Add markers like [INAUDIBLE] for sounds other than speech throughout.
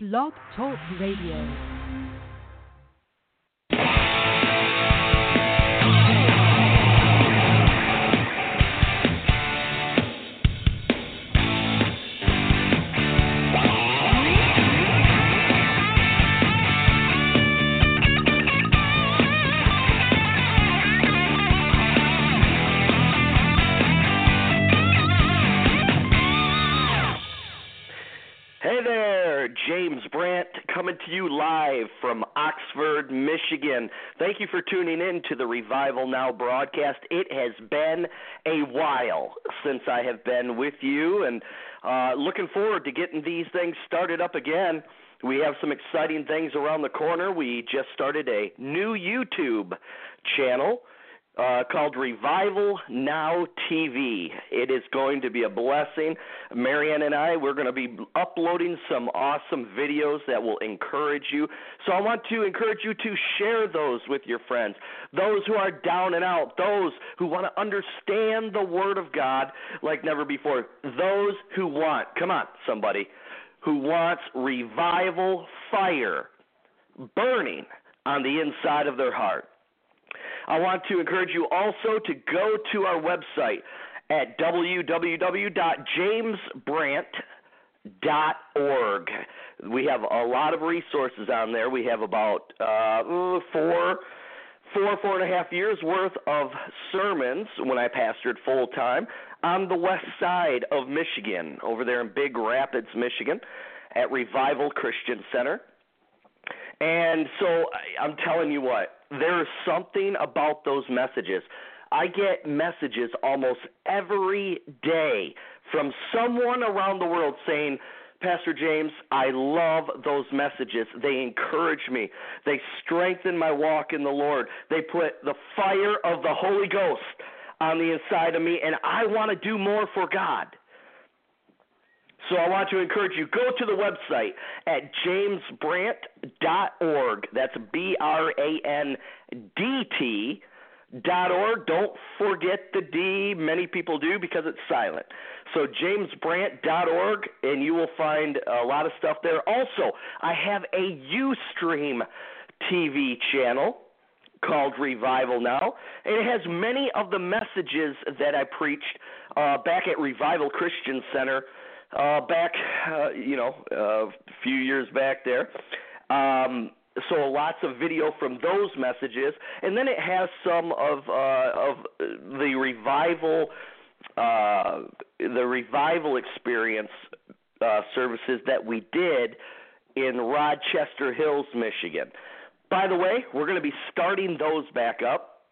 Blog Talk Radio. To you live from Oxford, Michigan. Thank you for tuning in to the Revival Now broadcast. It has been a while since I have been with you, and uh, looking forward to getting these things started up again. We have some exciting things around the corner. We just started a new YouTube channel uh, called Revival Now TV. It is going to be a blessing. Marianne and I, we're going to be uploading some awesome videos that will encourage you. So I want to encourage you to share those with your friends, those who are down and out, those who want to understand the Word of God like never before, those who want, come on, somebody, who wants revival fire burning on the inside of their heart. I want to encourage you also to go to our website at www.jamesbrandt.org. We have a lot of resources on there. We have about uh, four, four, four and a half years worth of sermons when I pastored full time on the west side of Michigan, over there in Big Rapids, Michigan, at Revival Christian Center. And so I'm telling you what, there's something about those messages. I get messages almost every day from someone around the world saying, Pastor James, I love those messages. They encourage me. They strengthen my walk in the Lord. They put the fire of the Holy Ghost on the inside of me, and I want to do more for God. So I want to encourage you go to the website at jamesbrandt.org. That's B R A N D T dot org. Don't forget the D. Many people do because it's silent. So jamesbrandt.org, and you will find a lot of stuff there. Also, I have a UStream TV channel called Revival Now, and it has many of the messages that I preached uh, back at Revival Christian Center uh, back, uh, you know, uh, a few years back there. Um, so lots of video from those messages, and then it has some of uh, of the revival, uh, the revival experience uh, services that we did in Rochester Hills, Michigan. By the way, we're going to be starting those back up.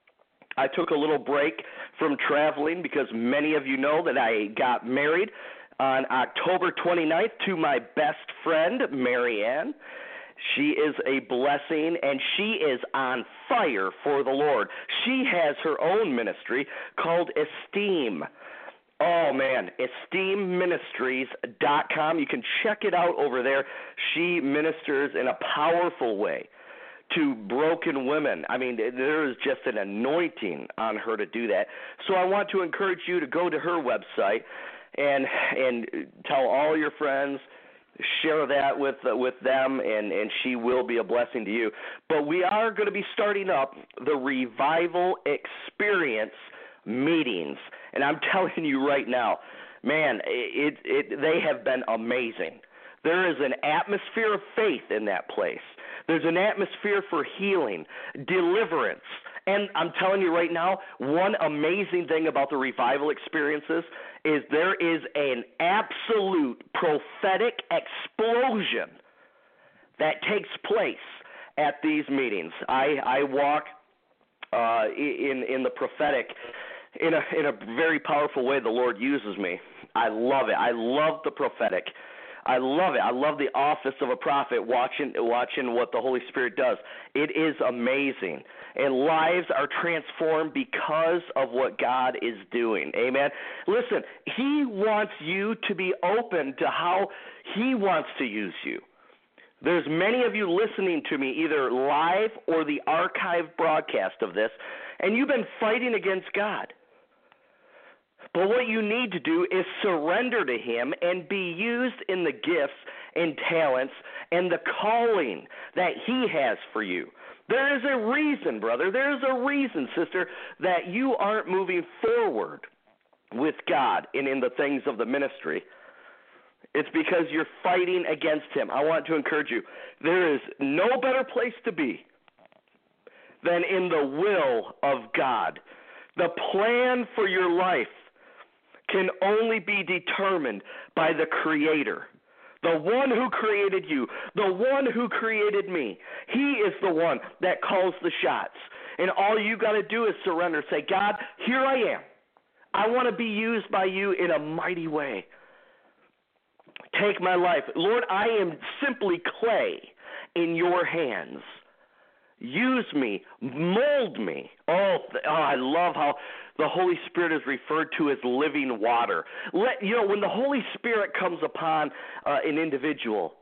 I took a little break from traveling because many of you know that I got married on October 29th to my best friend, Marianne. She is a blessing and she is on fire for the Lord. She has her own ministry called Esteem. Oh man, esteemministries.com. You can check it out over there. She ministers in a powerful way to broken women. I mean, there is just an anointing on her to do that. So I want to encourage you to go to her website and and tell all your friends share that with uh, with them and and she will be a blessing to you. But we are going to be starting up the revival experience meetings. And i'm [LAUGHS] telling you right now man it it they have been amazing. There is an atmosphere of faith in that place. There's an atmosphere for healing deliverance. And I'm telling you right now, one amazing thing about the revival experiences is there is an absolute prophetic explosion that takes place at these meetings. I I walk uh, in in the prophetic in a in a very powerful way. The Lord uses me. I love it. I love the prophetic. I love it. I love the office of a prophet watching watching what the Holy Spirit does. It is amazing. And lives are transformed because of what God is doing. Amen. Listen, he wants you to be open to how he wants to use you. There's many of you listening to me either live or the archive broadcast of this, and you've been fighting against God. But what you need to do is surrender to Him and be used in the gifts and talents and the calling that He has for you. There is a reason, brother. There is a reason, sister, that you aren't moving forward with God and in the things of the ministry. It's because you're fighting against Him. I want to encourage you. There is no better place to be than in the will of God. The plan for your life can only be determined by the Creator. The one who created you, the one who created me. He is the one that calls the shots. And all you got to do is surrender. Say, God, here I am. I want to be used by you in a mighty way. Take my life. Lord, I am simply clay in your hands. Use me, mold me. Oh, oh, I love how the Holy Spirit is referred to as living water. Let you know when the Holy Spirit comes upon uh, an individual,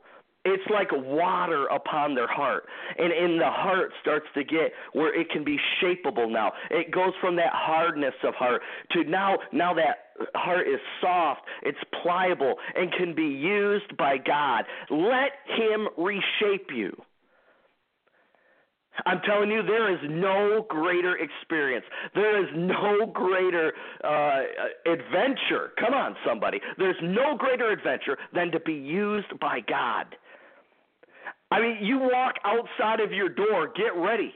it's like water upon their heart. And in the heart starts to get where it can be shapeable now. It goes from that hardness of heart to now now that heart is soft it's pliable and can be used by god. Let him reshape you I'm telling you, there is no greater experience. There is no greater uh, adventure. Come on, somebody. There's no greater adventure than to be used by God. I mean, you walk outside of your door, get ready.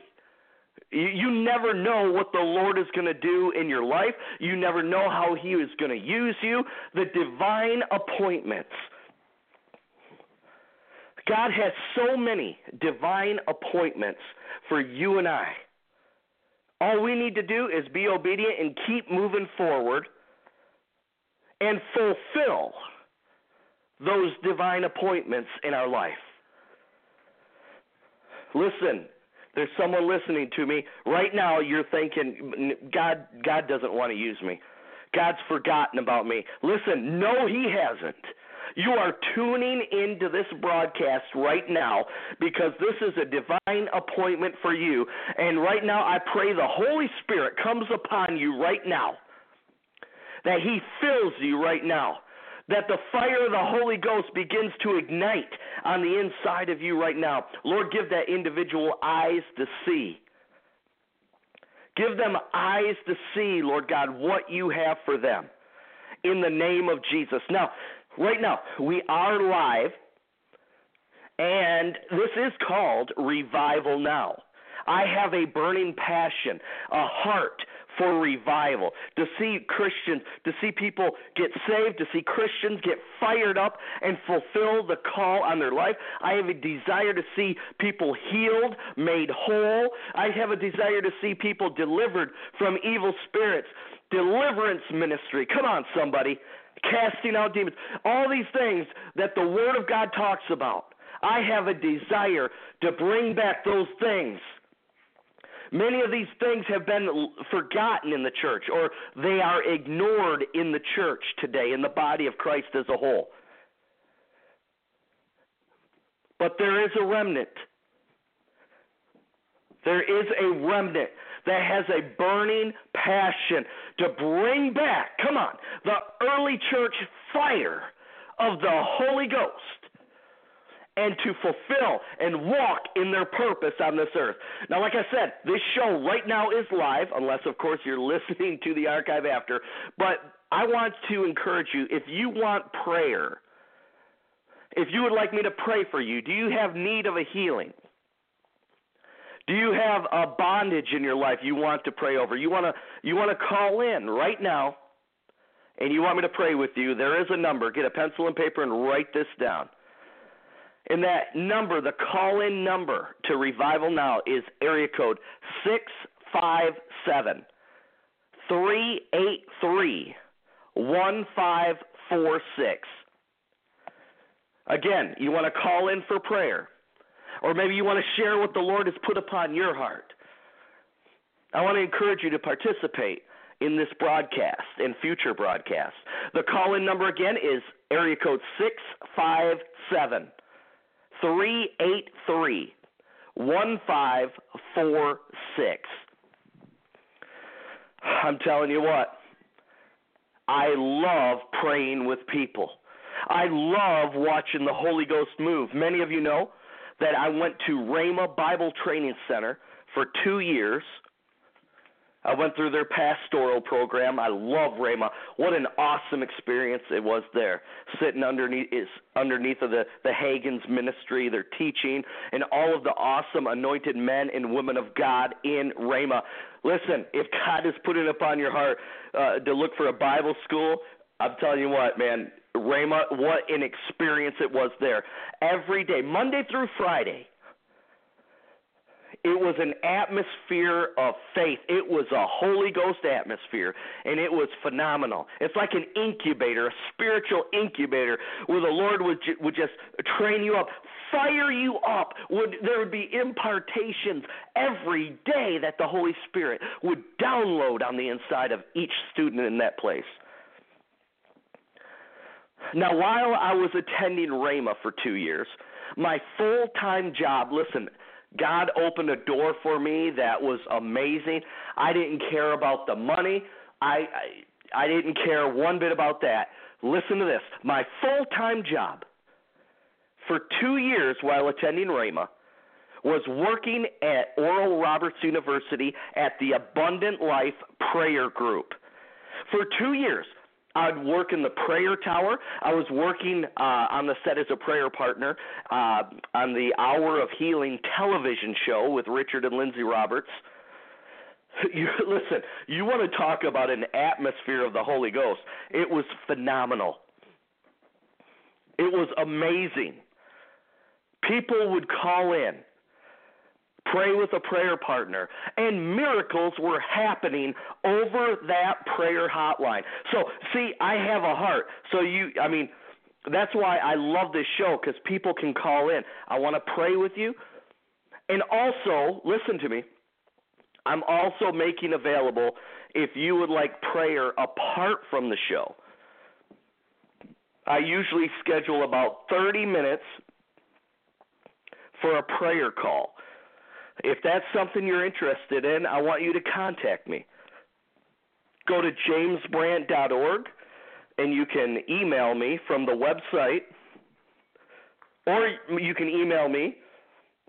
You, you never know what the Lord is going to do in your life. You never know how He is going to use you. The divine appointments God has so many divine appointments for you and I. All we need to do is be obedient and keep moving forward and fulfill those divine appointments in our life. Listen, there's someone listening to me right now. You're thinking, God, God doesn't want to use me. God's forgotten about me. Listen, no, He hasn't. You are tuning into this broadcast right now because this is a divine appointment for you. And right now, I pray the Holy Spirit comes upon you right now, that He fills you right now. That the fire of the Holy Ghost begins to ignite on the inside of you right now. Lord, give that individual eyes to see. Give them eyes to see, Lord God, what you have for them in the name of Jesus. Now, right now. We are live, and this is called Revival Now. I have a burning passion, a heart for revival, to see Christians, to see people get saved, to see Christians get fired up and fulfill the call on their life. I have a desire to see people healed, made whole. I have a desire to see people delivered from evil spirits. Deliverance ministry. Come on, somebody casting out demons, all these things that the Word of God talks about. I have a desire to bring back those things. Many of these things have been forgotten in the church, or they are ignored in the church today, in the body of Christ as a whole. But there is a remnant. There is a remnant that has a burning passion to bring back, come on, the early church fire of the Holy Ghost and to fulfill and walk in their purpose on this earth. Now, like I said, this show right now is live, unless, of course, you're [LAUGHS] listening to the archive after. But I want to encourage you if you want prayer, if you would like me to pray for you, do you have need of a healing? Do you have a bondage in your life you want to pray over? You want to you want to call in right now and you want me to pray with you. There is a number. Get a pencil and paper and write this down. And that number, the call in number to Revival Now is area code 657 383 1546. Again, you want to call in for prayer. Or maybe you want to share what the Lord has put upon your heart. I want to encourage you to participate in this broadcast and future broadcasts. The call in number again is area code 657 383 1546. I'm telling you what, I love praying with people. I love watching the Holy Ghost move. Many of you know that I went to Rhema Bible Training Center for two years. I went through their pastoral program. I love Rhema. What an awesome experience it was there, sitting underneath is underneath of the the Hagin's ministry, their teaching, and all of the awesome anointed men and women of God in Rhema. Listen, if God is putting upon your heart uh, to look for a Bible school, I'm telling you what, man, Rhema, what an experience it was there. Every day, Monday through Friday, it was an atmosphere of faith. It was a Holy Ghost atmosphere, and it was phenomenal. It's like an incubator, a spiritual incubator, where the Lord would ju- would just train you up, fire you up. Would there would be impartations every day that the Holy Spirit would download on the inside of each student in that place. Now, while I was attending Rhema for two years, my full time job, listen, God opened a door for me that was amazing. I didn't care about the money. I I, I didn't care one bit about that. Listen to this. My full-time job for 2 years while attending Rhema was working at Oral Roberts University at the Abundant Life Prayer Group. For 2 years, I'd work in the prayer tower. I was working uh, on the set as a prayer partner uh, on the Hour of Healing television show with Richard and Lindsay Roberts. [LAUGHS] You listen. You want to talk about an atmosphere of the Holy Ghost? It was phenomenal. It was amazing. People would call in pray with a prayer partner. And miracles were happening over that prayer hotline. So, see, I have a heart. So, you, I mean, that's why I love this show because people can call in. I want to pray with you. And also, listen to me. I'm also making available if you would like prayer apart from the show. I usually schedule about 30 minutes for a prayer call. If that's something you're interested in, I want you to contact me. Go to jamesbrandt.org and you can email me from the website, or you can email me.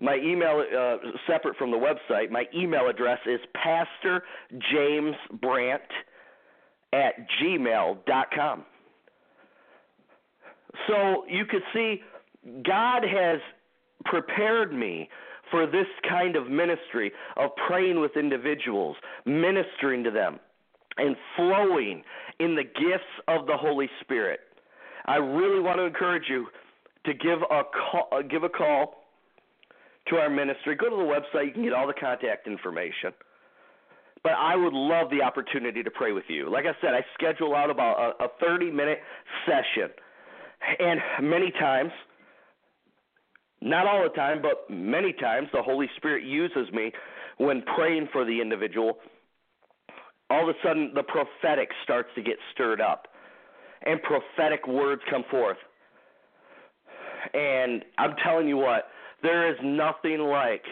My email, uh, separate from the website, my email address is pastorjamesbrandt at gmail.com. So you could see God has prepared me for this kind of ministry of praying with individuals, ministering to them, and flowing in the gifts of the Holy Spirit. I really want to encourage you to give a call, uh, give a call to our ministry. Go to the website; you can get all the contact information. But I would love the opportunity to pray with you. Like I said, I schedule out about a, a 30 minute session. And many times not all the time, but many times the Holy Spirit uses me when praying for the individual. All of a sudden, the prophetic starts to get stirred up, and prophetic words come forth. And I'm telling you what, there is nothing like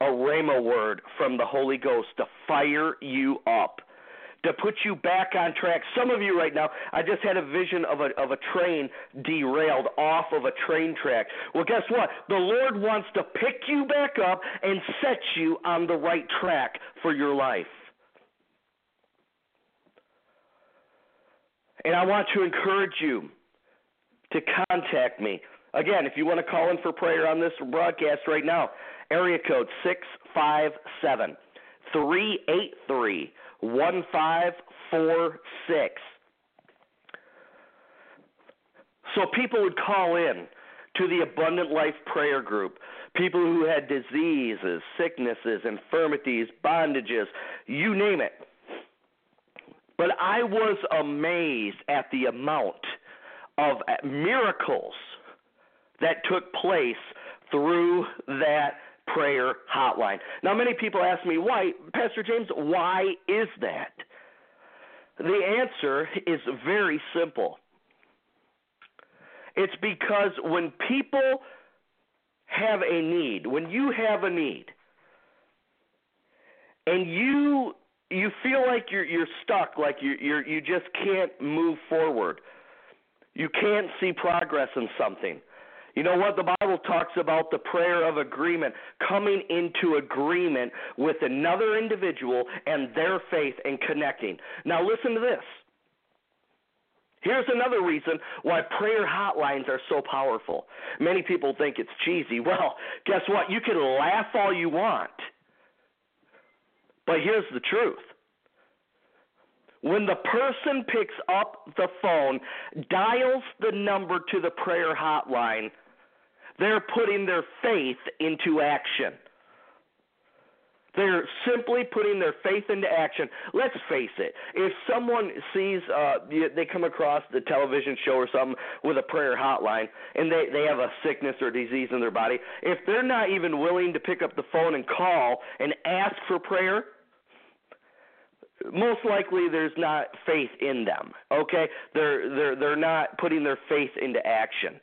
a rhema word from the Holy Ghost to fire you up to put you back on track. Some of you right now, I just had a vision of a of a train derailed off of a train track. Well, guess what? The Lord wants to pick you back up and set you on the right track for your life. And I want to encourage you to contact me. Again, if you want to call in for prayer on this broadcast right now, area code 657 383 1546. So people would call in to the Abundant Life Prayer Group. People who had diseases, sicknesses, infirmities, bondages, you name it. But I was amazed at the amount of miracles that took place through that prayer hotline. Now, many people ask me, why, Pastor James, why is that? The answer is very simple. It's because when people have a need, when you have a need, and you you feel like you're you're stuck, like you you're you just can't move forward. You can't see progress in something. You know what? The Bible talks about the prayer of agreement, coming into agreement with another individual and their faith and connecting. Now, listen to this. Here's another reason why prayer hotlines are so powerful. Many people think it's cheesy. Well, guess what? You can laugh all you want. But here's the truth when the person picks up the phone, dials the number to the prayer hotline, they're putting their faith into action. They're simply putting their faith into action. Let's face it. If someone sees, uh, they come across the television show or something with a prayer hotline, and they they have a sickness or disease in their body, if they're not even willing to pick up the phone and call and ask for prayer, most likely there's not faith in them. Okay, they're they're they're not putting their faith into action.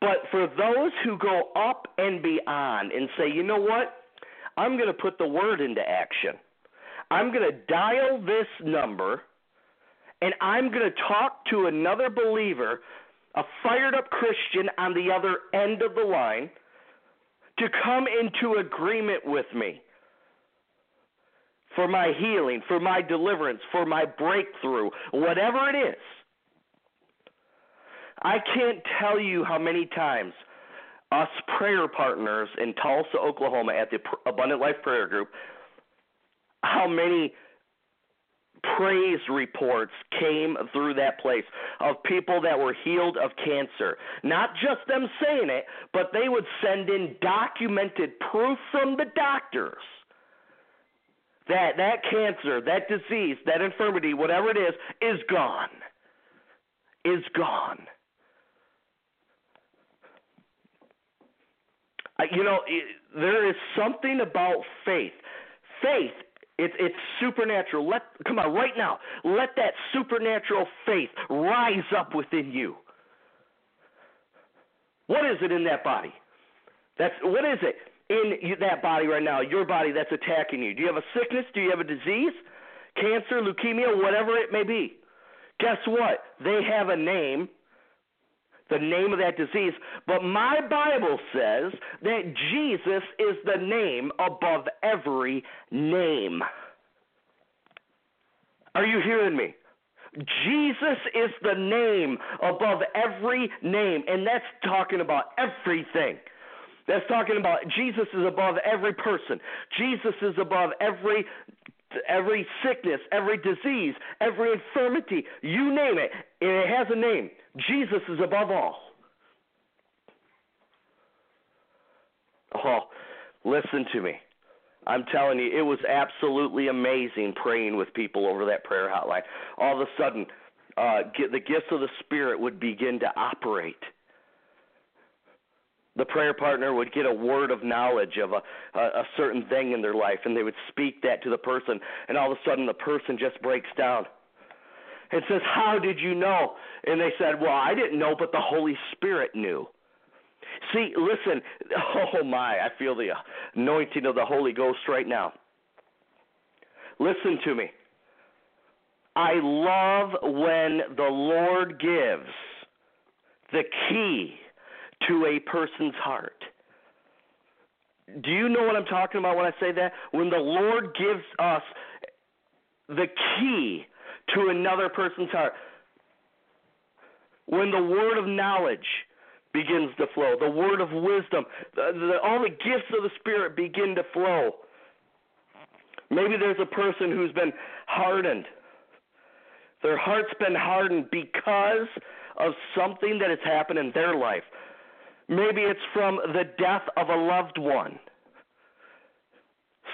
But for those who go up and beyond and say, you know what, I'm going to put the word into action. I'm going to dial this number, and I'm going to talk to another believer, a fired up Christian on the other end of the line, to come into agreement with me for my healing, for my deliverance, for my breakthrough, whatever it is. I can't tell you how many times us prayer partners in Tulsa, Oklahoma at the Abundant Life Prayer Group, how many praise reports came through that place of people that were healed of cancer. Not just them saying it, but they would send in documented proof from the doctors that that cancer, that disease, that infirmity, whatever it is, is gone. Is gone. You know, there is something about faith. Faith, it's it's supernatural. Let come on right now. Let that supernatural faith rise up within you. What is it in that body? That's what is it? in that body right now, your body that's attacking you? Do you have a sickness? Do you have a disease? Cancer, leukemia, whatever it may be. Guess what? They have a name, the name of that disease. But my Bible says that Jesus is the name above every name. Are you hearing me? Jesus is the name above every name, and that's talking about everything. That's talking about Jesus is above every person. Jesus is above every every sickness, every disease, every infirmity, you name it, and it has a name. Jesus is above all. Oh, listen to me. I'm telling you, it was absolutely amazing praying with people over that prayer hotline. All of a sudden, uh, the gifts of the Spirit would begin to operate the prayer partner would get a word of knowledge of a, a, a certain thing in their life, and they would speak that to the person, and all of a sudden the person just breaks down and says, How did you know? And they said, Well, I didn't know, but the Holy Spirit knew. See, listen, [LAUGHS] oh my, I feel the anointing of the Holy Ghost right now. Listen to me. I love when the Lord gives the key to a person's heart. Do you know what I'm talking about when I say that? When the Lord gives us the key to another person's heart, when the word of knowledge begins to flow, the word of wisdom, the, the, all the gifts of the Spirit begin to flow. Maybe there's a person who's been hardened. Their heart's been hardened because of something that has happened in their life. Maybe it's from the death of a loved one,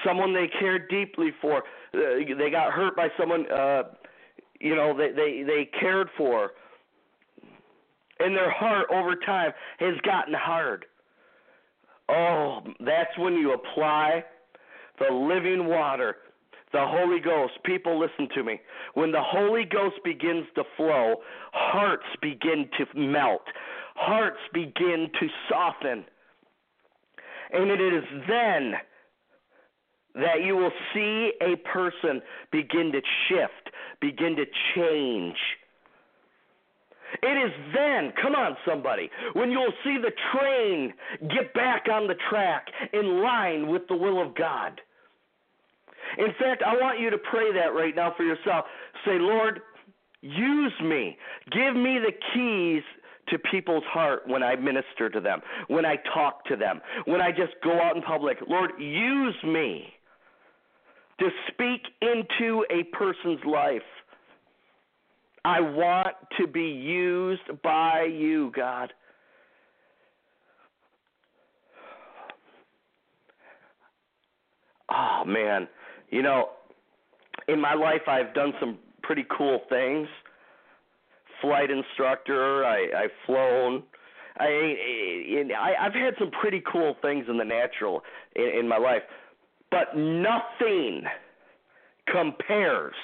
someone they cared deeply for. Uh, they got hurt by someone, uh, you know, they, they they cared for, and their heart over time has gotten hard. Oh, that's when you apply the living water, the Holy Ghost. People, listen to me. When the Holy Ghost begins to flow, hearts begin to melt hearts begin to soften. And it is then that you will see a person begin to shift, begin to change. It is then, come on, somebody, when you'll see the train get back on the track in line with the will of God. In fact, I want you to pray that right now for yourself. Say, Lord, use me. Give me the keys to people's heart when I minister to them, when I talk to them, when I just go out in public. Lord, use me to speak into a person's life. I want to be used by you, God. Oh, man. You know, in my life, I've done some pretty cool things. Flight instructor, I, I've flown. I, I I've had some pretty cool things in the natural in, in my life, but nothing compares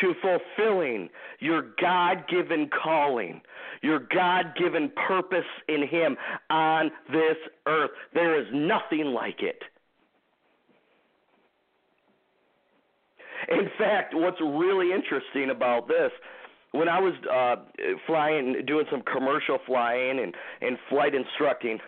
to fulfilling your God given calling, your God given purpose in Him on this earth. There is nothing like it. In fact, what's really interesting about this, when I was uh, flying, doing some commercial flying and, and flight instructing,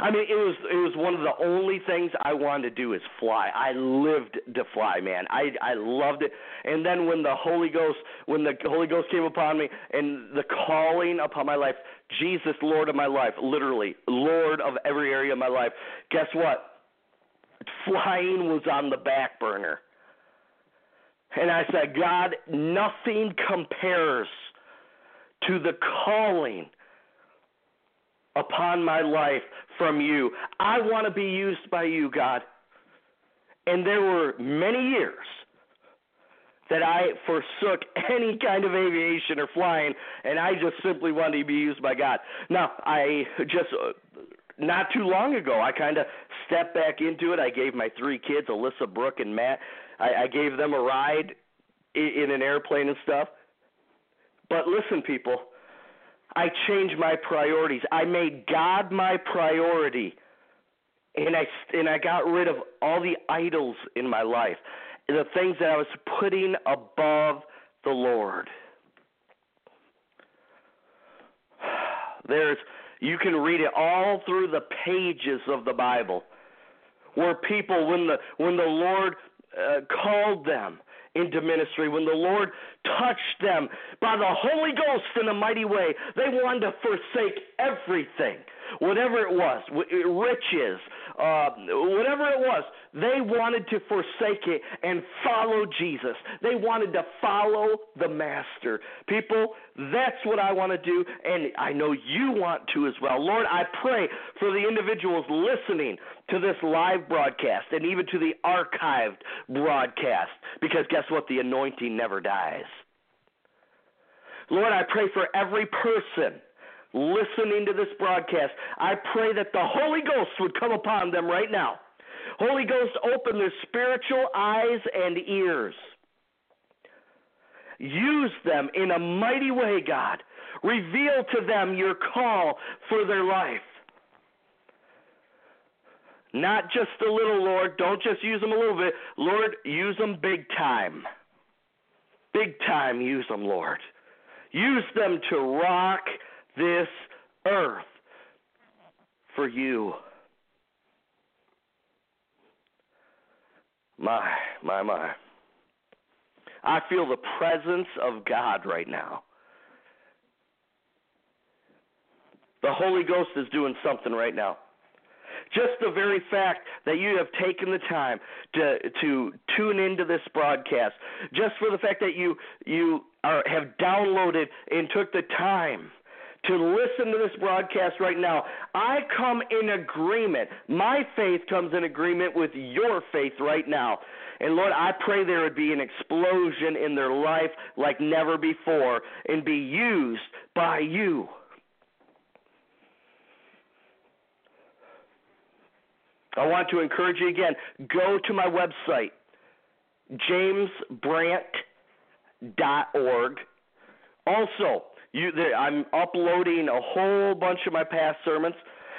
I mean, it was it was one of the only things I wanted to do is fly. I lived to fly, man. I I loved it. And then when the Holy Ghost when the Holy Ghost came upon me and the calling upon my life, Jesus, Lord of my life, literally, Lord of every area of my life. Guess what? Flying was on the back burner. And I said, God, nothing compares to the calling upon my life from you. I want to be used by you, God. And there were many years that I forsook [LAUGHS] any kind of aviation or flying, and I just simply wanted to be used by God. Now, I just uh, not too long ago, I kind of stepped back into it. I gave my three kids, Alyssa, Brooke, and Matt, I, I gave them a ride in, in an airplane and stuff. But listen, people, I changed my priorities. I made God my priority, and I and I got rid of all the idols in my life, the things that I was putting above the Lord. [SIGHS] There's you can read it all through the pages of the Bible, where people when the when the Lord uh, called them into ministry, when the Lord touched them by the Holy Ghost in a mighty way, they wanted to forsake everything, whatever it was, riches, uh, whatever it was, they wanted to forsake it and follow Jesus. They wanted to follow the Master. People, that's what I want to do, and I know you want to as well. Lord, I pray for the individuals listening to this live broadcast and even to the archived broadcast, because guess what? The anointing never dies. Lord, I pray for every person listening to this broadcast. I pray that the Holy Ghost would come upon them right now. Holy Ghost, open their spiritual eyes and ears. Use them in a mighty way, God. Reveal to them your call for their life. Not just a little, Lord. Don't just use them a little bit. Lord, use them big time. Big time, use them, Lord. Use them to rock this earth for you. My, my, my. I feel the presence of God right now. The Holy Ghost is doing something right now. Just the very fact that you have taken the time to to tune into this broadcast, just for the fact that you you are have downloaded and took the time to listen to this broadcast right now, I come in agreement. My faith comes in agreement with your faith right now. And Lord, I pray there would be an explosion in their life like never before and be used by you. I want to encourage you again go to my website, jamesbrandt.org. Also, you, I'm uploading a whole bunch of my past sermons,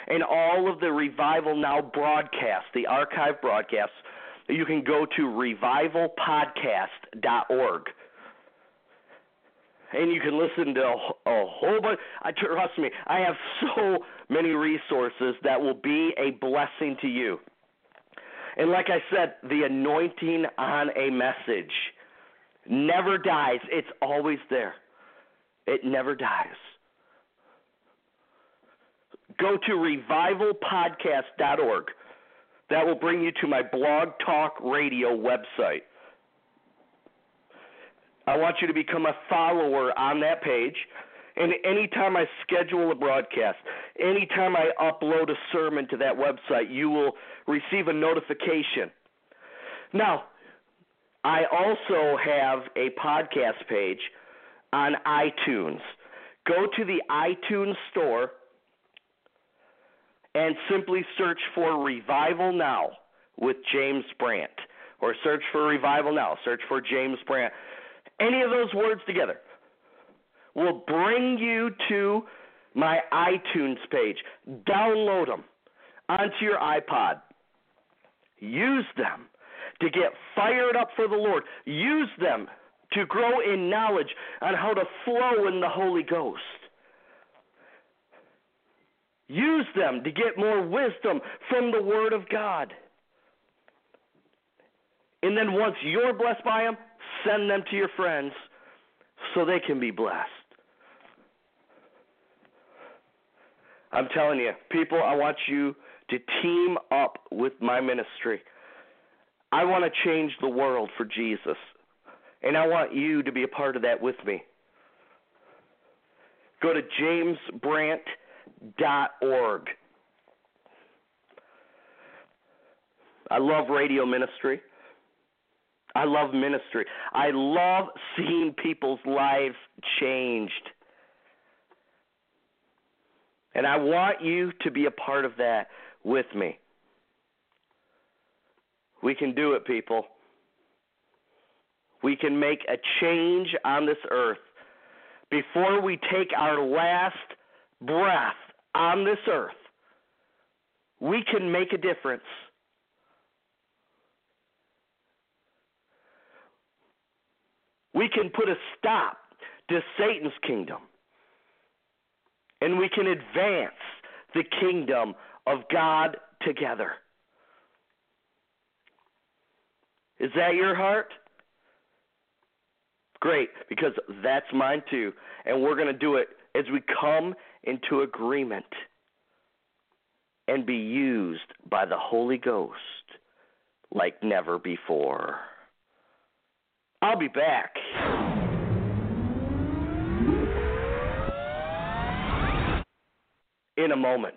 and all of the Revival Now broadcasts, the archive broadcasts, you can go to revivalpodcast.org. And you can listen to a, a whole bunch. I trust me, I have so many resources that will be a blessing to you. And like I said, the anointing on a message never dies. It's always there. It never dies. Go to revivalpodcast.org. That will bring you to my blog talk radio website. I want you to become a follower on that page. And anytime I schedule a broadcast, anytime I upload a sermon to that website, you will receive a notification. Now, I also have a podcast page on iTunes. Go to the iTunes store and simply search for Revival Now with James Brandt. Or search for Revival Now. Search for James Brandt. Any of those words together will bring you to my iTunes page. Download them onto your iPod. Use them to get fired up for the Lord. Use them to grow in knowledge on how to flow in the Holy Ghost. Use them to get more wisdom from the Word of God. And then once you're blessed by them, send them to your friends so they can be blessed. I'm telling you, people, I want you to team up with my ministry. I want to change the world for Jesus. And I want you to be a part of that with me. Go to jamesbrandt.org. I love radio ministry. I love ministry. I love seeing people's lives changed. And I want you to be a part of that with me. We can do it, people. We can make a change on this earth. Before we take our last breath on this earth, we can make a difference. We can put a stop to Satan's kingdom. And we can advance the kingdom of God together. Is that your heart? Great, because that's mine too. And we're going to do it as we come into agreement and be used by the Holy Ghost like never before. I'll be back. In a moment.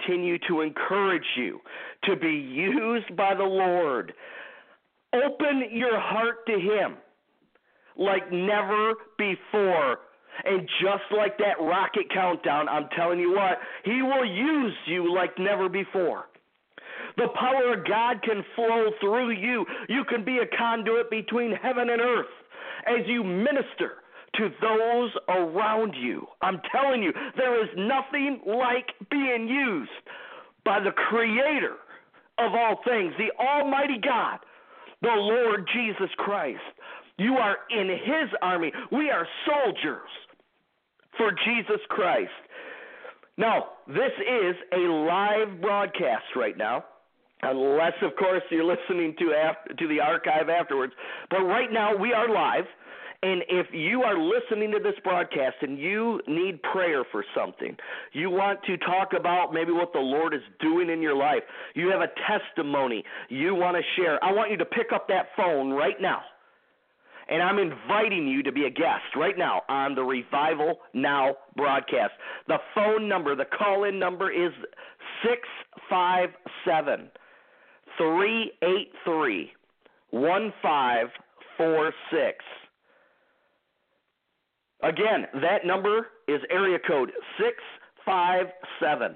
Continue to encourage you to be used by the Lord. Open your heart to Him like never before. And just like that rocket countdown, I'm telling you what, He will use you like never before. The power of God can flow through you. You can be a conduit between heaven and earth as you minister to those around you. I'm telling you, there is nothing like being used by the Creator of all things, the Almighty God, the Lord Jesus Christ. You are in His army. We are soldiers for Jesus Christ. Now, this is a live broadcast right now unless of course you're listening to after, to the archive afterwards. But right now we are live. And if you are listening to this broadcast and you need prayer for something, you want to talk about maybe what the Lord is doing in your life, you have a testimony you want to share, I want you to pick up that phone right now. And I'm inviting you to be a guest right now on the Revival Now broadcast. The phone number, the call in number is 657 383 1546. Again, that number is area code 657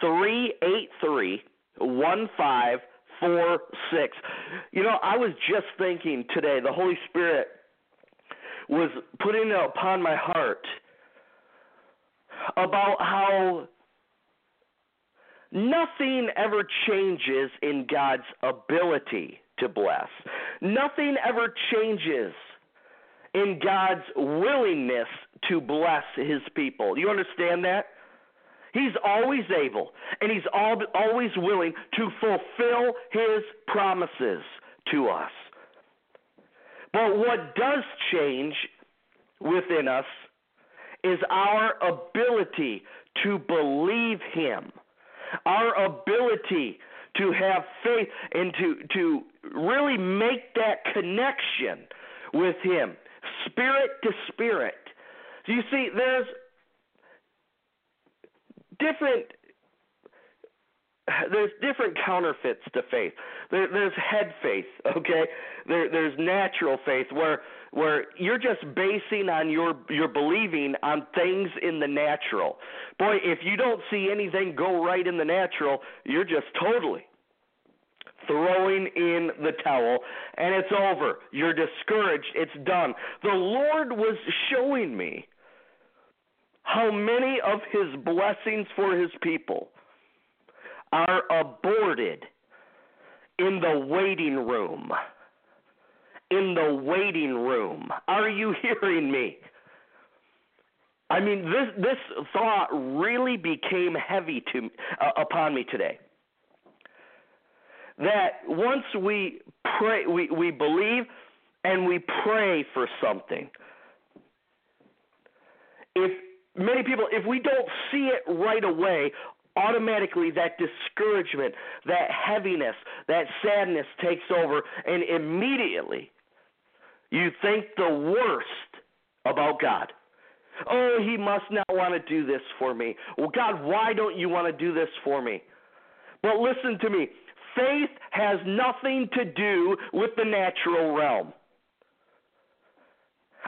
383 1546. You know, I was just thinking today, the Holy Spirit was putting upon my heart about how Nothing ever changes in God's ability to bless. Nothing ever changes in God's willingness to bless his people. You understand that? He's always able and he's always willing to fulfill his promises to us. But what does change within us is our ability to believe him our ability to have faith and to to really make that connection with him spirit to spirit so you see there's different there's different counterfeits to faith. There, there's head faith, [LAUGHS] okay? There, there's natural faith where where you're just basing on your your believing on things in the natural. Boy, if you don't see anything go right in the natural, you're just totally throwing in the towel and it's over. You're discouraged. It's done. The Lord was showing me how many of his blessings for his people are aborted in the waiting room. In the waiting room. Are you hearing me? I mean, this this thought really became heavy to uh, upon me today. That once we pray, we, we believe and we pray for something. If many people, if we don't see it right away, automatically that discouragement, that heaviness, that sadness takes over, and immediately you think the worst about God. Oh, he must not want to do this for me. Well, God, why don't you want to do this for me? But listen to me faith has nothing to do with the natural realm.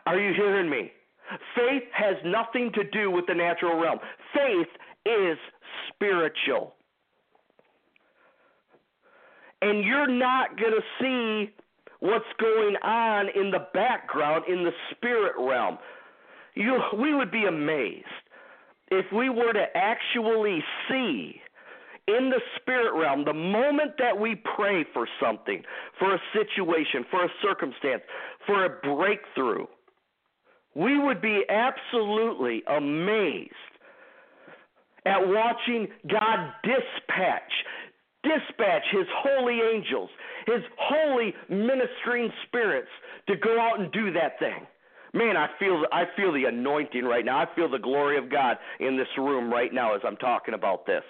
Are you hearing me? Faith has nothing to do with the natural realm. Faith is spiritual. And you're not going to see what's going on in the background in the spirit realm. You, we would be amazed if we were to actually see in the spirit realm the moment that we pray for something, for a situation, for a circumstance, for a breakthrough. We would be absolutely amazed at watching God dispatch dispatch his holy angels, his holy ministering spirits to go out and do that thing. Man, I feel I feel the anointing right now. I feel the glory of God in this room right now as I'm talking about this.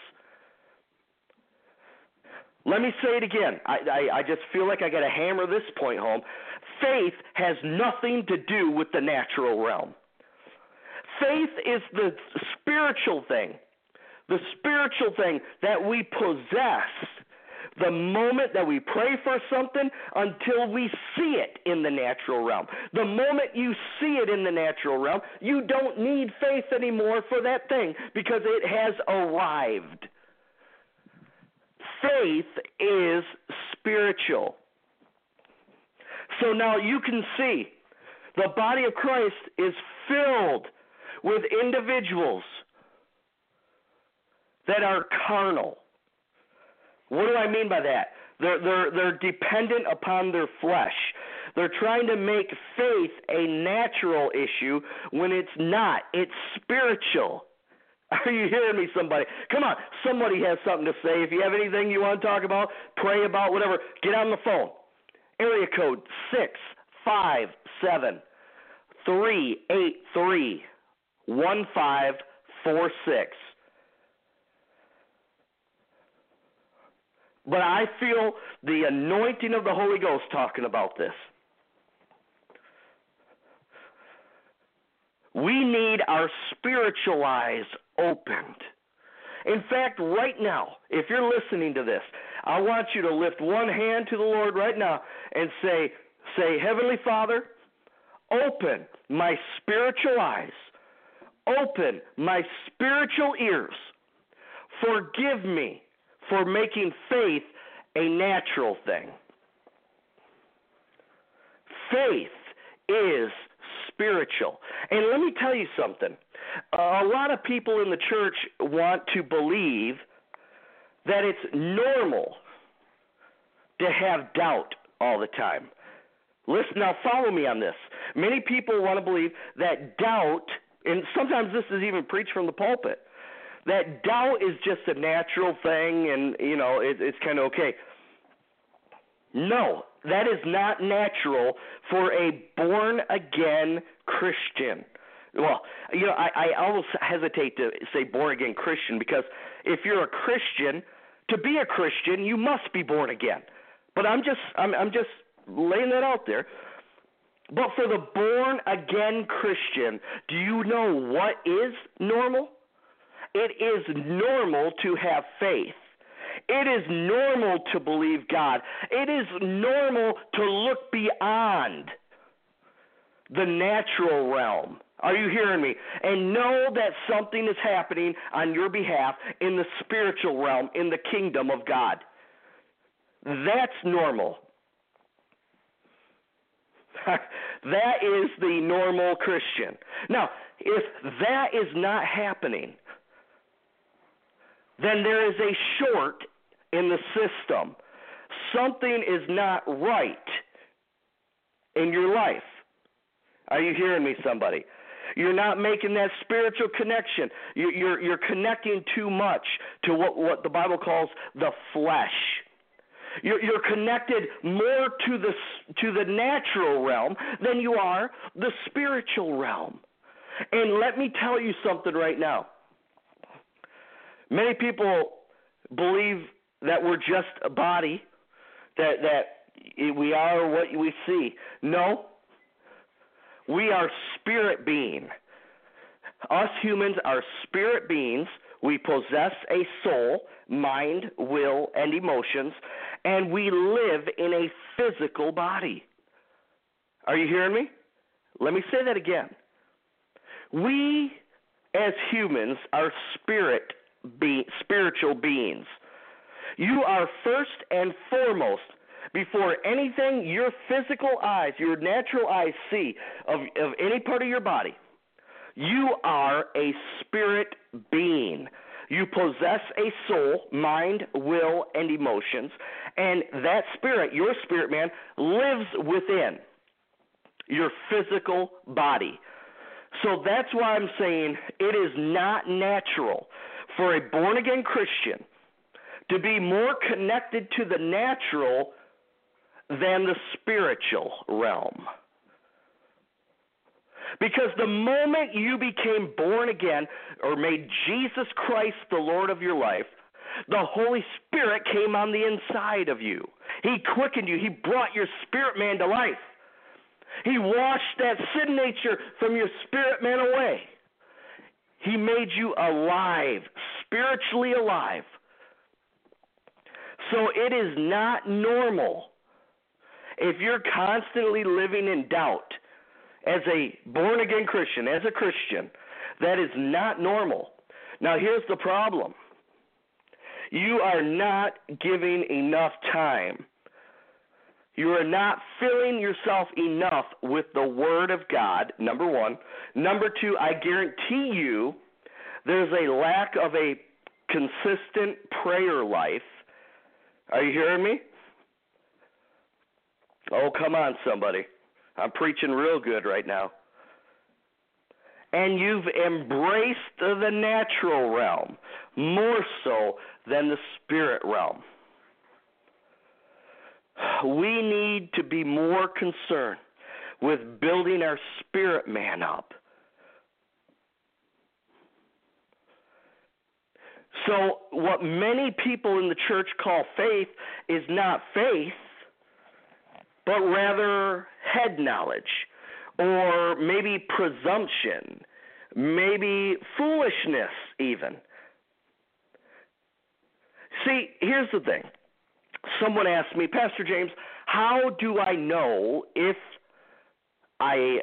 Let me say it again. I, I, I just feel like I got to hammer this point home. Faith has nothing to do with the natural realm. Faith is the spiritual thing, the spiritual thing that we possess the moment that we pray for something until we see it in the natural realm. The moment you see it in the natural realm, you don't need faith anymore for that thing because it has arrived. Faith is spiritual. So now you can see the body of Christ is filled with individuals that are carnal. What do I mean by that? They're, they're, they're dependent upon their flesh. They're trying to make faith a natural issue when it's not. It's spiritual. Are [LAUGHS] you hearing me, somebody? Come on. Somebody has something to say. If you have anything you want to talk about, pray about, whatever, get on the phone. Area code 657 383 1546. But I feel the anointing of the Holy Ghost talking about this. We need our spiritual eyes opened. In fact, right now, if you're listening to this, I want you to lift one hand to the Lord right now and say, say, Heavenly Father, open my spiritual eyes, open my spiritual ears. Forgive me for making faith a natural thing. Faith is spiritual. And let me tell you something. A lot of people in the church want to believe that it's normal to have doubt all the time. Listen, now follow me on this. Many people want to believe that doubt, and sometimes this is even preached from the pulpit, that doubt is just a natural thing and you know it, it's kind of okay. No, that is not natural for a born again Christian. Well, you know, I, I almost hesitate to say born again Christian because if you're a Christian, to be a Christian, you must be born again. But I'm just I'm I'm just laying that out there. But for the born again Christian, do you know what is normal? It is normal to have faith. It is normal to believe God. It is normal to look beyond the natural realm. Are you hearing me? And know that something is happening on your behalf in the spiritual realm, in the kingdom of God. That's normal. [LAUGHS] that is the normal Christian. Now, if that is not happening, then there is a short in the system. Something is not right in your life. Are you hearing me, somebody? You're not making that spiritual connection. You're, you're, connecting too much to what, what the Bible calls the flesh. You're, you're connected more to the, to the natural realm than you are the spiritual realm. And let me tell you something right now. Many people believe that we're just a body, that that we are what we see. No, we are spirit being. Us humans are spirit beings. We possess a soul, mind, will, and emotions, and we live in a physical body. Are you hearing me? Let me say that again. We, as humans, are spirit be spiritual beings. You are first and foremost before anything your physical eyes, your natural eyes see of, of any part of your body. You are a spirit being. You possess a soul, mind, will, and emotions, and that spirit, your spirit man, lives within your physical body. So that's why I'm saying it is not natural for a born again Christian to be more connected to the natural than the spiritual realm. Because the moment you became born again or made Jesus Christ the Lord of your life, the Holy Spirit came on the inside of you. He quickened you. He brought your spirit man to life. He washed that sin nature from your spirit man away. He made you alive, spiritually alive. So it is not normal if you're constantly living in doubt as a born again Christian, as a Christian. That is not normal. Now, here's the problem you are not giving enough time. You are not filling yourself enough with the Word of God, number one. Number two, I guarantee you there's a lack of a consistent prayer life. Are you hearing me? Oh, come on, somebody. I'm preaching real good right now. And you've embraced the natural realm more so than the spirit realm. We need to be more concerned with building our spirit man up. So, what many people in the church call faith is not faith, but rather head knowledge, or maybe presumption, maybe foolishness, even. See, here's the thing. Someone asked me, Pastor James, how do I know if I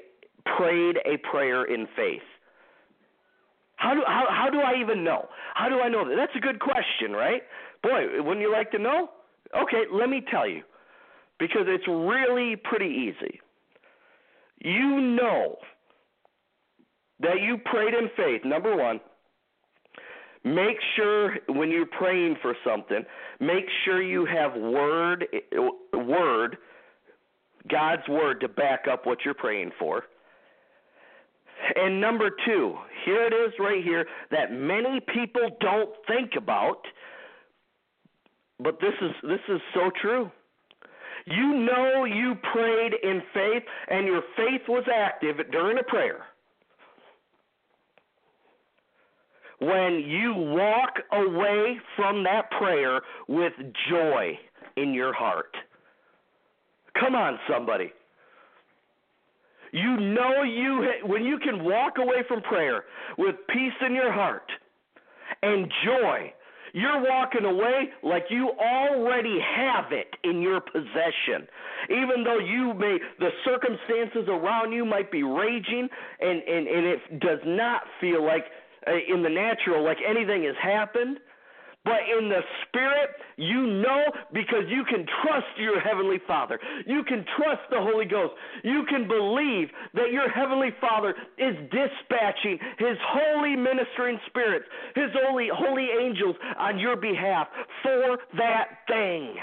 prayed a prayer in faith? How do how how do I even know? How do I know that? That's a good question, right? Boy, wouldn't you like to know? Okay, let me tell you. Because it's really pretty easy. You know that you prayed in faith, number 1, Make sure when you're praying for something, make sure you have word word God's word to back up what you're praying for. And number 2, here it is right here that many people don't think about but this is this is so true. You know you prayed in faith and your faith was active during a prayer. when you walk away from that prayer with joy in your heart. Come on, somebody. You know you when you can walk away from prayer with peace in your heart and joy. You're walking away like you already have it in your possession. Even though you may the circumstances around you might be raging and and and it does not feel like uh, in the natural like anything has happened. But in the spirit, you know because you can trust your heavenly Father. You can trust the Holy Ghost. You can believe that your heavenly Father is dispatching his holy ministering spirits, his holy holy angels on your behalf for that thing.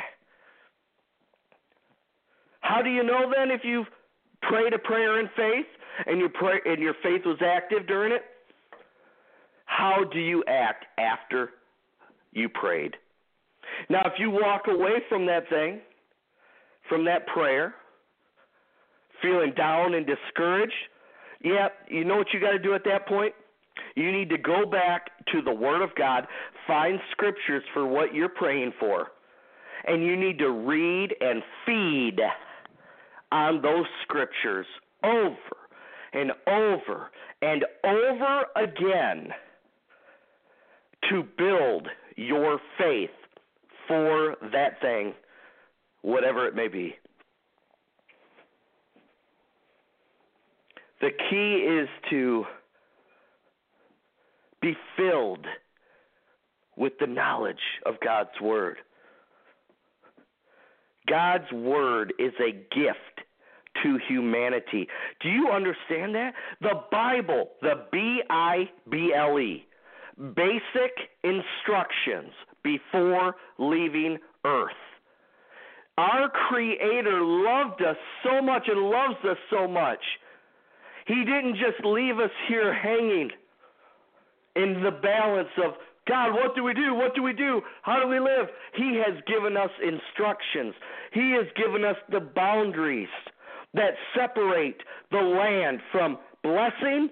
How do you know then if you've prayed a prayer in faith and your pray and your faith was active during it? How do you act after you prayed? Now, if you walk away from that thing, from that prayer, feeling down and discouraged, yeah, you know what you got to do at that point? You need to go back to the Word of God, find scriptures for what you're praying for, and you need to read and feed on those scriptures over and over and over again to build your faith for that thing, whatever it may be. The key is to be filled with the knowledge of God's Word. God's Word is a gift to humanity. Do you understand that? The Bible, the B I B L E, basic instructions before leaving earth. Our Creator loved us so much and loves us so much. He didn't just leave us here hanging in the balance of, God, what do we do? What do we do? How do we live? He has given us instructions. He has given us the boundaries that separate the land from blessing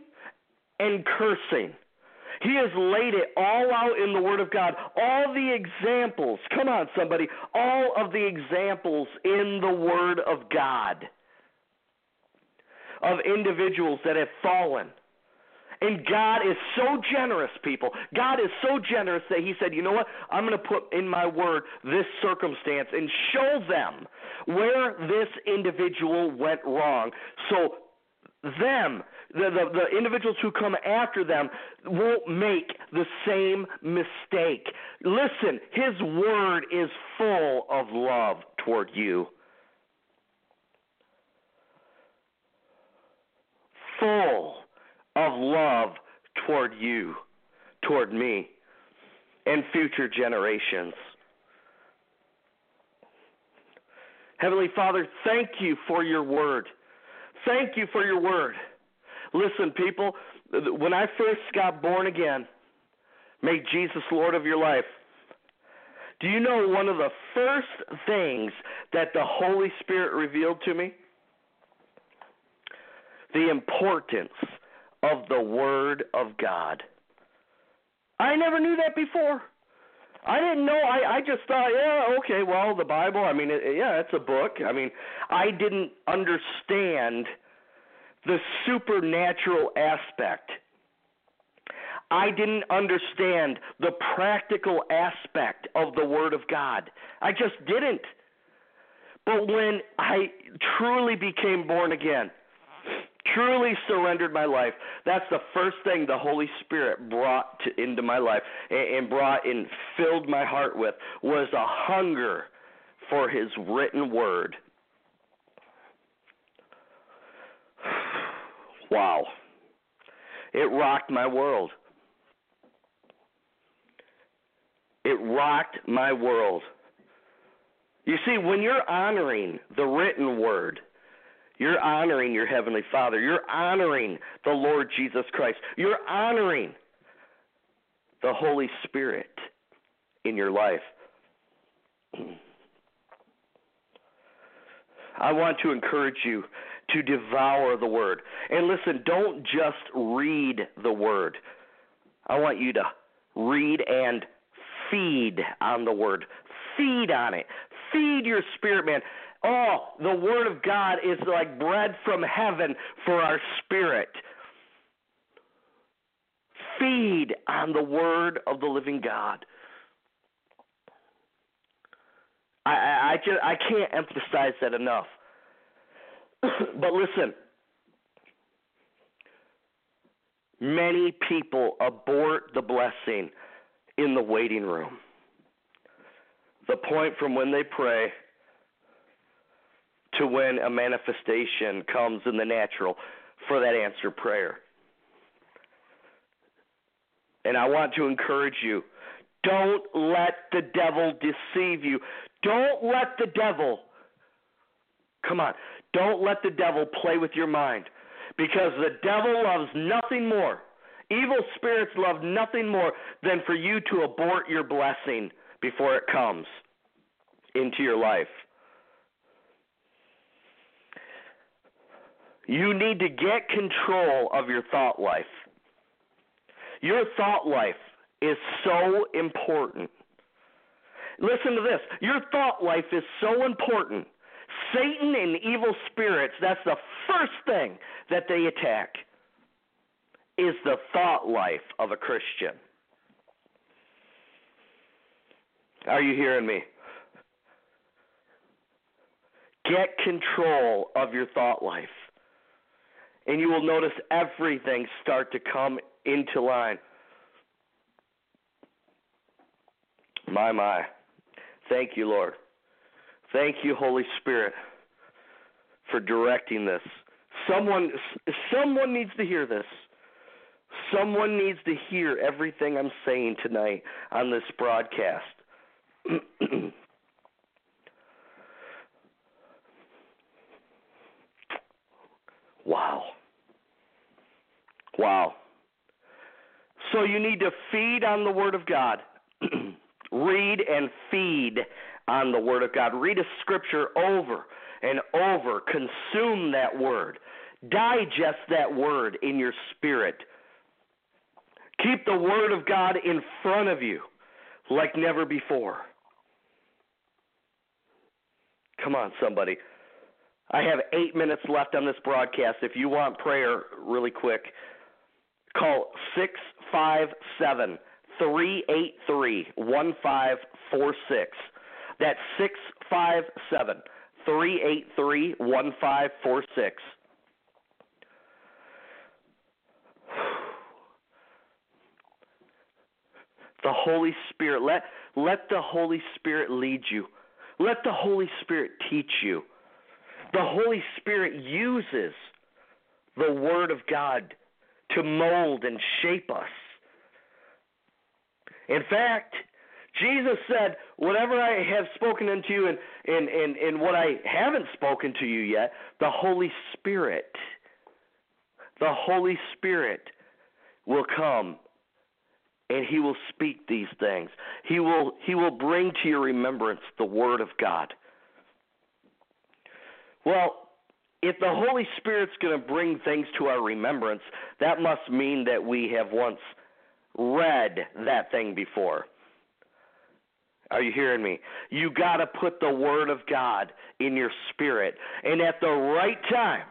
and cursing. He has laid it all out in the Word of God. All the examples, come on, somebody, all of the examples in the Word of God of individuals that have fallen. And God is so generous, people. God is so generous that He said, you know what? I'm going to put in my word this circumstance and show them where this individual went wrong. So, them, the, the, the individuals who come after them, won't make the same mistake. Listen, His word is full of love toward you. Full of love toward you, toward me, and future generations. Heavenly Father, thank you for your word. Thank you for your word. Listen, people, when I first got born again, make Jesus Lord of your life. Do you know one of the first things that the Holy Spirit revealed to me? The importance of the Word of God. I never knew that before. I didn't know. I I just thought, yeah, okay, well, the Bible. I mean, it, yeah, it's a book. I mean, I didn't understand the supernatural aspect. I didn't understand the practical aspect of the Word of God. I just didn't. But when I truly became born again, truly surrendered my life, that's the first thing the Holy Spirit brought to, into my life and, and brought and filled my heart with was a hunger for His written word. Wow. It rocked my world. It rocked my world. You see, when you're honoring the written word, you're honoring your Heavenly Father. You're honoring the Lord Jesus Christ. You're honoring the Holy Spirit in your life. [CLEARS THROAT] I want to encourage you to devour the Word. And listen, don't just read the Word. I want you to read and feed on the Word. Feed on it. Feed your spirit, man. Oh, the Word of God is like bread from heaven for our spirit. Feed on the Word of the living God. I, I, I just I can't emphasize that enough. [COUGHS] but listen, many people abort the blessing in the waiting room. The point from when they pray to when a manifestation comes in the natural for that answered prayer. And I want to encourage you don't let the devil deceive you. Don't let the devil, come on, don't let the devil play with your mind. Because the devil loves nothing more, evil spirits love nothing more than for you to abort your blessing before it comes into your life. You need to get control of your thought life. Your thought life is so important. Listen to this. Your thought life is so important. Satan and evil spirits, that's the first thing that they attack is the thought life of a Christian. Are you hearing me? Get control of your thought life and you will notice everything start to come into line. My, my. Thank you, Lord. Thank you, Holy Spirit, for directing this. Someone, someone needs to hear this. Someone needs to hear everything I'm saying tonight on this broadcast. [CLEARS THROAT] wow. Wow. So you need to feed on the Word of God. [CLEARS THROAT] Read and feed on the Word of God. Read a scripture over and over. Consume that Word. Digest that word in your spirit. Keep the word of God in front of you like never before. Come on, somebody. I have eight minutes left on this broadcast. If you want prayer, really quick, call 657 383 1546. That's 657 383 1546. [SIGHS] The Holy Spirit, let, let the Holy Spirit lead you. Let the Holy Spirit teach you. The Holy Spirit uses the Word of God to mold and shape us. In fact, Jesus said, Whatever I have spoken unto you and, and, and, and what I haven't spoken to you yet, the Holy Spirit, the Holy Spirit will come and he will speak these things. He will he will bring to your remembrance the word of God. Well, if the Holy Spirit's going to bring things to our remembrance, that must mean that we have once read that thing before. Are you hearing me? You got to put the word of God in your spirit and at the right time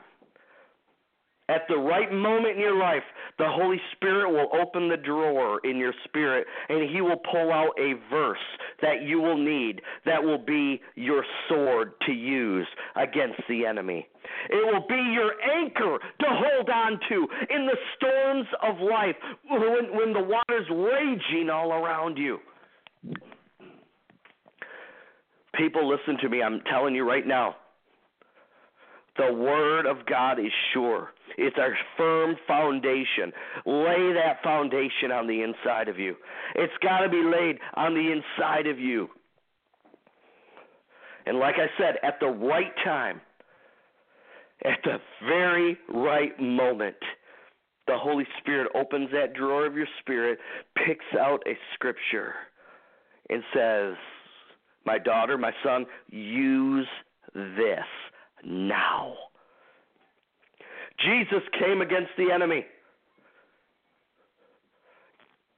at the right moment in your life, the Holy Spirit will open the drawer in your spirit and He will pull out a verse that you will need that will be your sword to use against the enemy. It will be your anchor to hold on to in the storms of life when, when the water's raging all around you. People, listen to me. I'm telling you right now. The Word of God is sure. It's our firm foundation. Lay that foundation on the inside of you. It's got to be laid on the inside of you. And like I said, at the right time, at the very right moment, the Holy Spirit opens that drawer of your spirit, picks out a scripture, and says, My daughter, my son, use this now. Jesus came against the enemy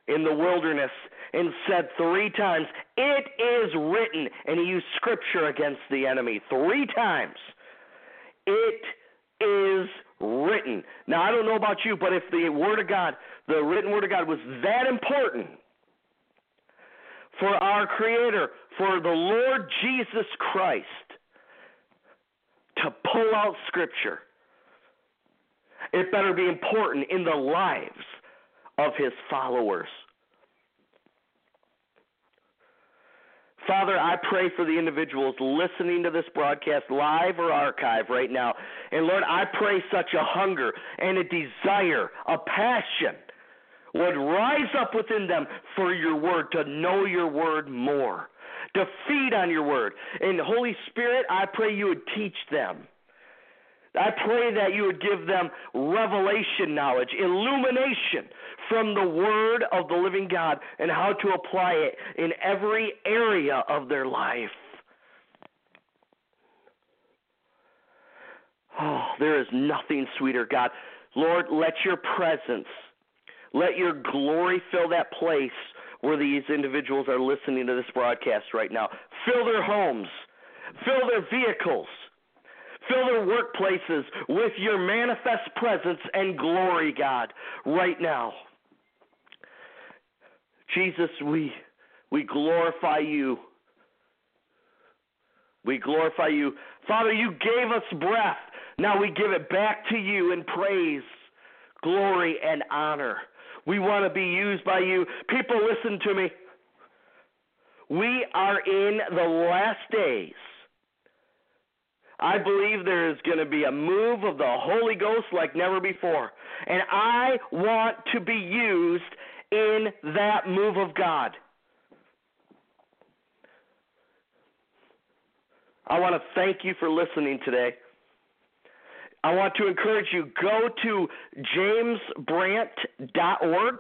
in the wilderness and said three times, It is written. And he used scripture against the enemy three times. It is written. Now, I don't know about you, but if the Word of God, the written Word of God, was that important for our Creator, for the Lord Jesus Christ, to pull out Scripture. It better be important in the lives of his followers. Father, I pray for the individuals listening to this broadcast live or archive right now. And Lord, I pray such a hunger and a desire, a passion would rise up within them for your word, to know your word more to feed on your word. And Holy Spirit, I pray you would teach them. I pray that you would give them revelation knowledge, illumination from the Word of the living God and how to apply it in every area of their life. Oh, there is nothing sweeter, God. Lord, let your presence, let your glory fill that place where these individuals are listening to this broadcast right now. Fill their homes, fill their vehicles, fill their workplaces with your manifest presence and glory, God, right now. Jesus, we we glorify you. We glorify you. Father, you gave us breath. Now we give it back to you in praise, glory, and honor. We want to be used by you. People, listen to me. We are in the last days. I believe there is going to be a move of the Holy Ghost like never before. And I want to be used in that move of God. I want to thank you for listening today. I want to encourage you go to jamesbrandt.org.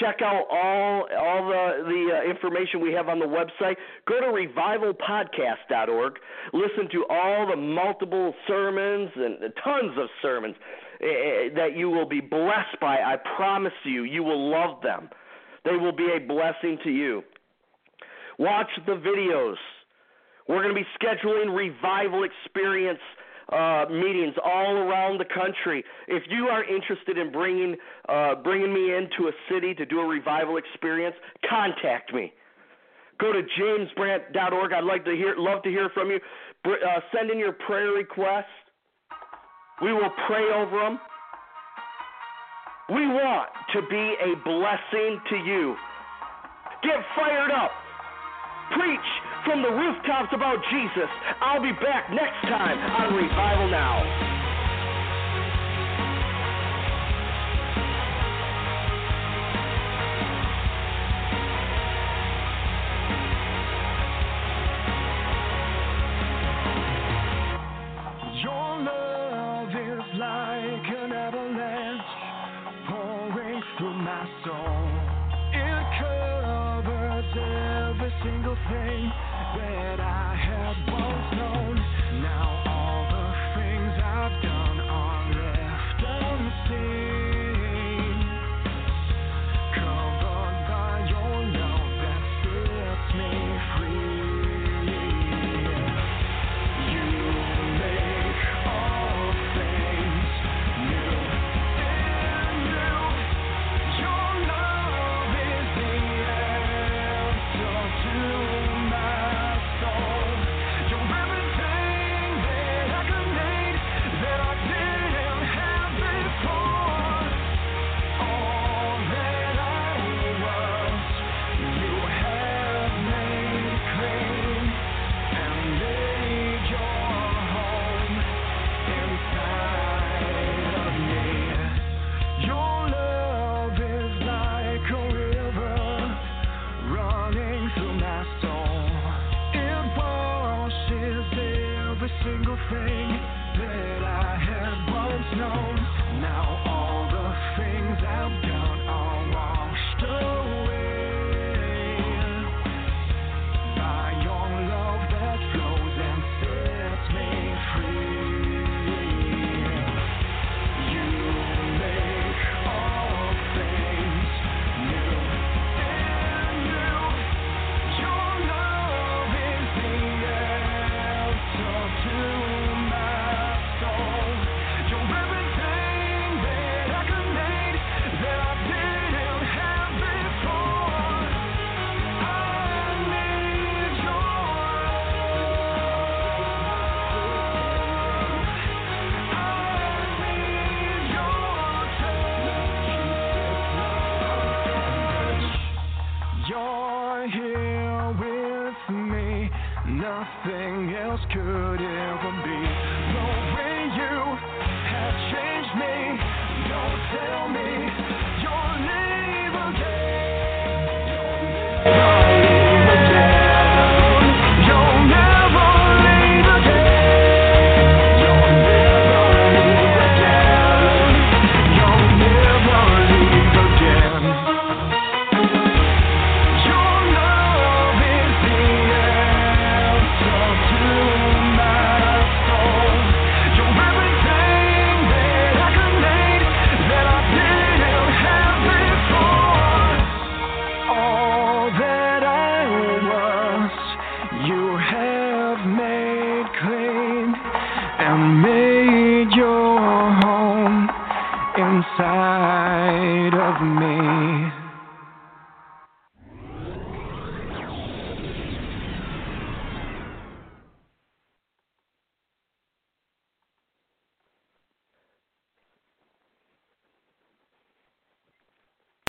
check out all all the the uh, information we have on the website, go to revivalpodcast.org. Listen to all the multiple sermons and tons of sermons uh, that you will be blessed by. I promise you, you will love them. They will be a blessing to you. Watch the videos. We're going to be scheduling revival experience uh, meetings all around the country. If you are interested in bringing uh, bringing me into a city to do a revival experience, contact me. Go to jamesbrandt.org. I'd like to hear, love to hear from you. Uh, send in your prayer requests. We will pray over them. We want to be a blessing to you. Get fired up. Preach from the rooftops about Jesus. I'll be back next time on Revival Now.